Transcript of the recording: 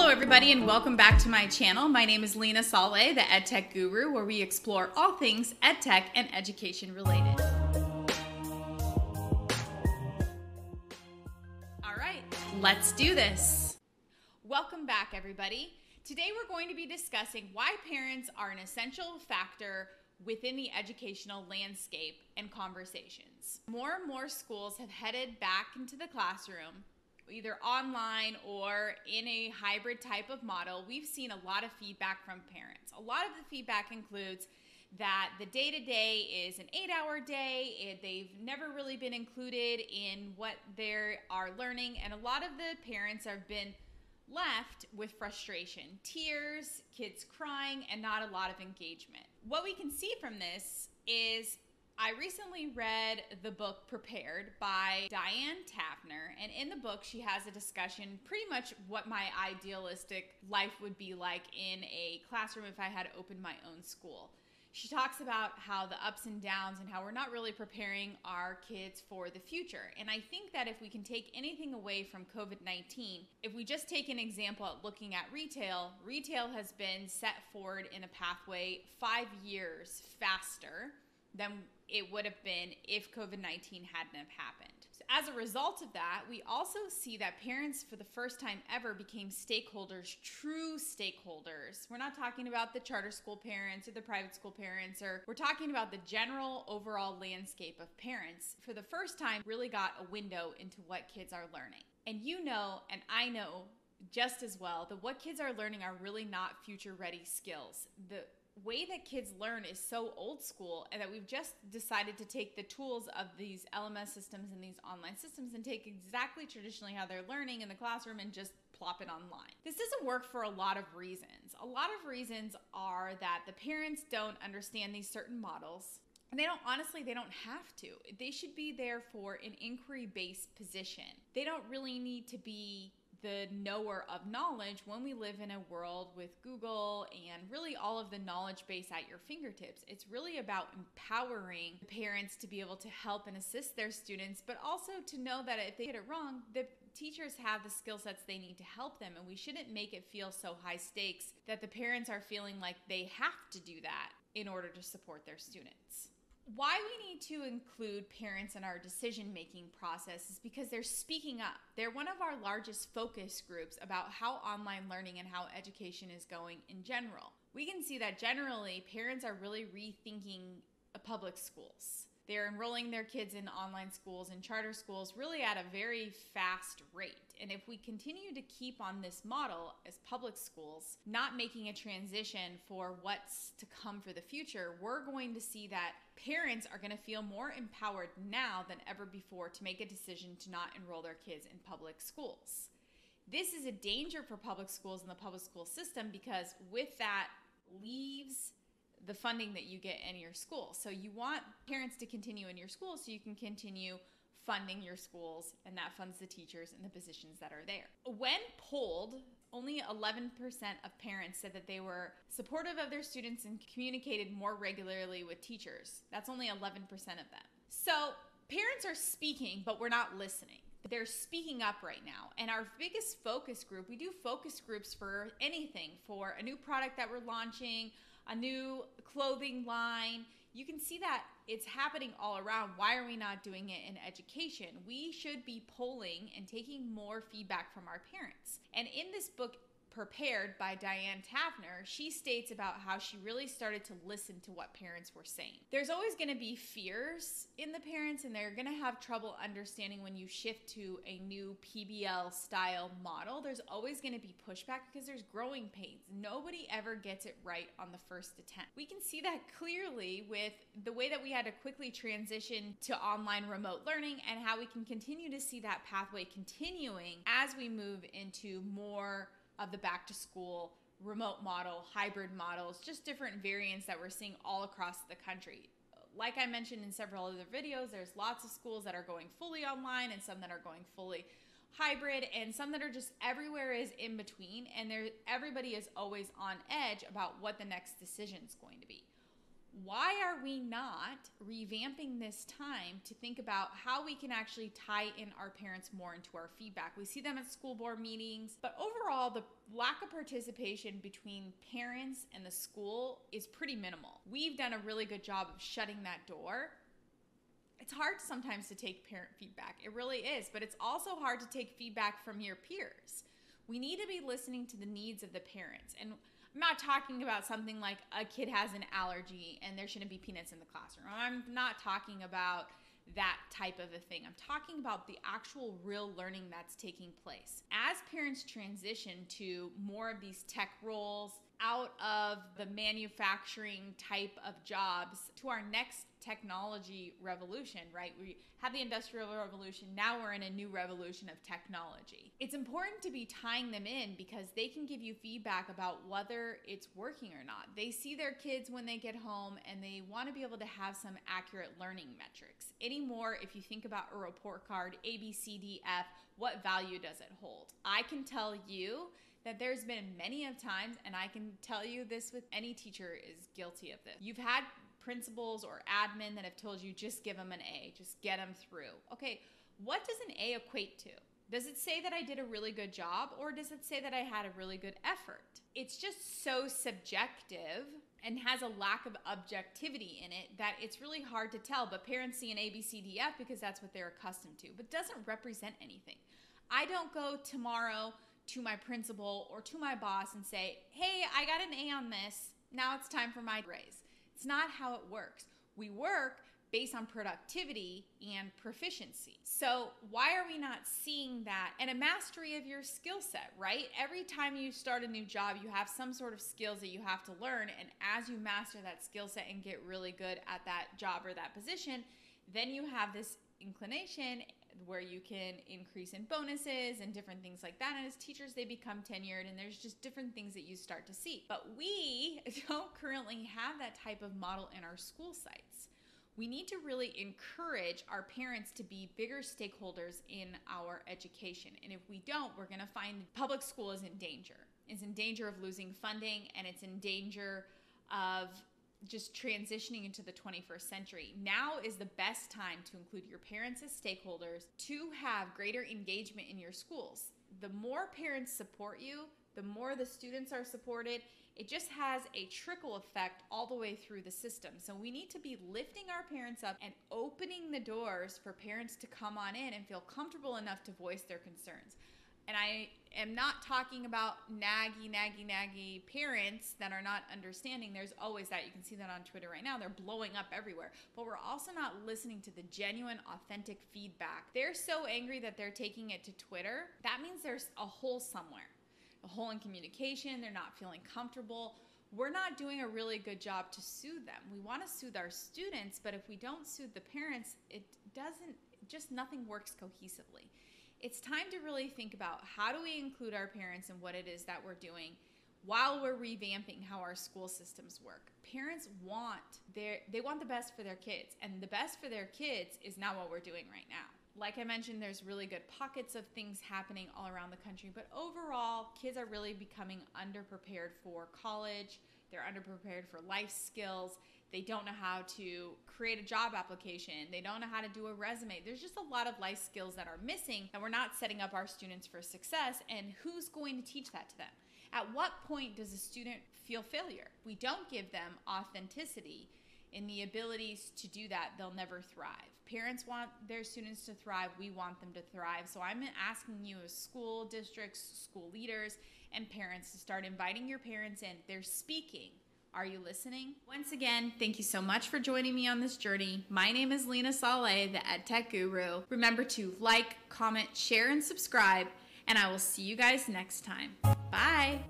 Hello, everybody, and welcome back to my channel. My name is Leena Saleh, the EdTech Guru, where we explore all things EdTech and education related. All right, let's do this. Welcome back, everybody. Today, we're going to be discussing why parents are an essential factor within the educational landscape and conversations. More and more schools have headed back into the classroom either online or in a hybrid type of model, we've seen a lot of feedback from parents. A lot of the feedback includes that the day to day is an eight hour day. They've never really been included in what they are learning, and a lot of the parents have been left with frustration, tears, kids crying, and not a lot of engagement. What we can see from this is I recently read the book Prepared by Diane Tavenner, and in the book, she has a discussion pretty much what my idealistic life would be like in a classroom if I had opened my own school. She talks about how the ups and downs and how we're not really preparing our kids for the future. And I think that if we can take anything away from COVID 19, if we just take an example at looking at retail, retail has been set forward in a pathway five years faster than it would have been if COVID 19 hadn't have happened. So as a result of that, we also see that parents, for the first time ever, became stakeholders, true stakeholders. We're not talking about the charter school parents or the private school parents, or we're talking about the general overall landscape of parents. For the first time, really got a window into what kids are learning. And you know, and I know just as well that what kids are learning are really not future ready skills. The way that kids learn is so old school and that we've just decided to take the tools of these LMS systems and these online systems and take exactly traditionally how they're learning in the classroom and just plop it online. This doesn't work for a lot of reasons. A lot of reasons are that the parents don't understand these certain models. And they don't, honestly, they don't have to. They should be there for an inquiry based position. They don't really need to be the knower of knowledge when we live in a world with Google and really all of the knowledge base at your fingertips. It's really about empowering parents to be able to help and assist their students, but also to know that if they get it wrong, the teachers have the skill sets they need to help them. And we shouldn't make it feel so high stakes that the parents are feeling like they have to do that in order to support their students why we need to include parents in our decision making process is because they're speaking up. They're one of our largest focus groups about how online learning and how education is going in general. We can see that generally parents are really rethinking uh, public schools. They're enrolling their kids in online schools and charter schools really at a very fast rate. And if we continue to keep on this model as public schools, not making a transition for what's to come for the future, we're going to see that parents are going to feel more empowered now than ever before to make a decision to not enroll their kids in public schools. This is a danger for public schools and the public school system because with that leaves the funding that you get in your school. So you want parents to continue in your school so you can continue funding your schools and that funds the teachers and the positions that are there. When polled, only 11% of parents said that they were supportive of their students and communicated more regularly with teachers. That's only 11% of them. So parents are speaking, but we're not listening. They're speaking up right now. And our biggest focus group, we do focus groups for anything, for a new product that we're launching, a new clothing line. You can see that it's happening all around. Why are we not doing it in education? We should be polling and taking more feedback from our parents. And in this book, Prepared by Diane Tavenner, she states about how she really started to listen to what parents were saying. There's always going to be fears in the parents, and they're going to have trouble understanding when you shift to a new PBL style model. There's always going to be pushback because there's growing pains. Nobody ever gets it right on the first attempt. We can see that clearly with the way that we had to quickly transition to online remote learning and how we can continue to see that pathway continuing as we move into more of the back to school remote model, hybrid models, just different variants that we're seeing all across the country. Like I mentioned in several other videos, there's lots of schools that are going fully online and some that are going fully hybrid and some that are just everywhere is in between and there everybody is always on edge about what the next decision is going to be. Why are we not revamping this time to think about how we can actually tie in our parents more into our feedback? We see them at school board meetings, but overall, the lack of participation between parents and the school is pretty minimal. We've done a really good job of shutting that door. It's hard sometimes to take parent feedback. It really is, but it's also hard to take feedback from your peers. We need to be listening to the needs of the parents. And I'm not talking about something like a kid has an allergy and there shouldn't be peanuts in the classroom. I'm not talking about that type of a thing. I'm talking about the actual real learning that's taking place. As parents transition to more of these tech roles, out of the manufacturing type of jobs to our next technology revolution, right? We have the industrial revolution. Now we're in a new revolution of technology. It's important to be tying them in because they can give you feedback about whether it's working or not. They see their kids when they get home and they want to be able to have some accurate learning metrics. Anymore, if you think about a report card, A, B, C, D, F, what value does it hold? I can tell you that there's been many of times, and I can tell you this with any teacher is guilty of this. You've had principals or admin that have told you just give them an A, just get them through. Okay, what does an A equate to? Does it say that I did a really good job or does it say that I had a really good effort? It's just so subjective and has a lack of objectivity in it that it's really hard to tell. But parents see an A, B, C, D, F because that's what they're accustomed to, but doesn't represent anything. I don't go tomorrow to my principal or to my boss and say, hey, I got an A on this. Now it's time for my raise. It's not how it works. We work based on productivity and proficiency. So, why are we not seeing that and a mastery of your skill set, right? Every time you start a new job, you have some sort of skills that you have to learn. And as you master that skill set and get really good at that job or that position, then you have this inclination where you can increase in bonuses and different things like that. And as teachers, they become tenured and there's just different things that you start to see. But we don't currently have that type of model in our school sites. We need to really encourage our parents to be bigger stakeholders in our education. And if we don't, we're going to find public school is in danger. It's in danger of losing funding and it's in danger of just transitioning into the 21st century. Now is the best time to include your parents as stakeholders to have greater engagement in your schools. The more parents support you, the more the students are supported. It just has a trickle effect all the way through the system. So we need to be lifting our parents up and opening the doors for parents to come on in and feel comfortable enough to voice their concerns. And I am not talking about naggy, naggy, naggy parents that are not understanding. There's always that. You can see that on Twitter right now. They're blowing up everywhere. But we're also not listening to the genuine, authentic feedback. They're so angry that they're taking it to Twitter. That means there's a hole somewhere, a hole in communication. They're not feeling comfortable. We're not doing a really good job to soothe them. We want to soothe our students, but if we don't soothe the parents, it doesn't, just nothing works cohesively it's time to really think about how do we include our parents in what it is that we're doing while we're revamping how our school systems work. Parents want their they want the best for their kids and the best for their kids is not what we're doing right now. Like I mentioned there's really good pockets of things happening all around the country, but overall kids are really becoming underprepared for college. They're underprepared for life skills they don't know how to create a job application. They don't know how to do a resume. There's just a lot of life skills that are missing, and we're not setting up our students for success. And who's going to teach that to them? At what point does a student feel failure? We don't give them authenticity in the abilities to do that, they'll never thrive. Parents want their students to thrive, we want them to thrive. So I'm asking you, as school districts, school leaders, and parents, to start inviting your parents in. They're speaking are you listening? Once again, thank you so much for joining me on this journey. My name is Leena Saleh, the EdTech Guru. Remember to like, comment, share, and subscribe, and I will see you guys next time. Bye.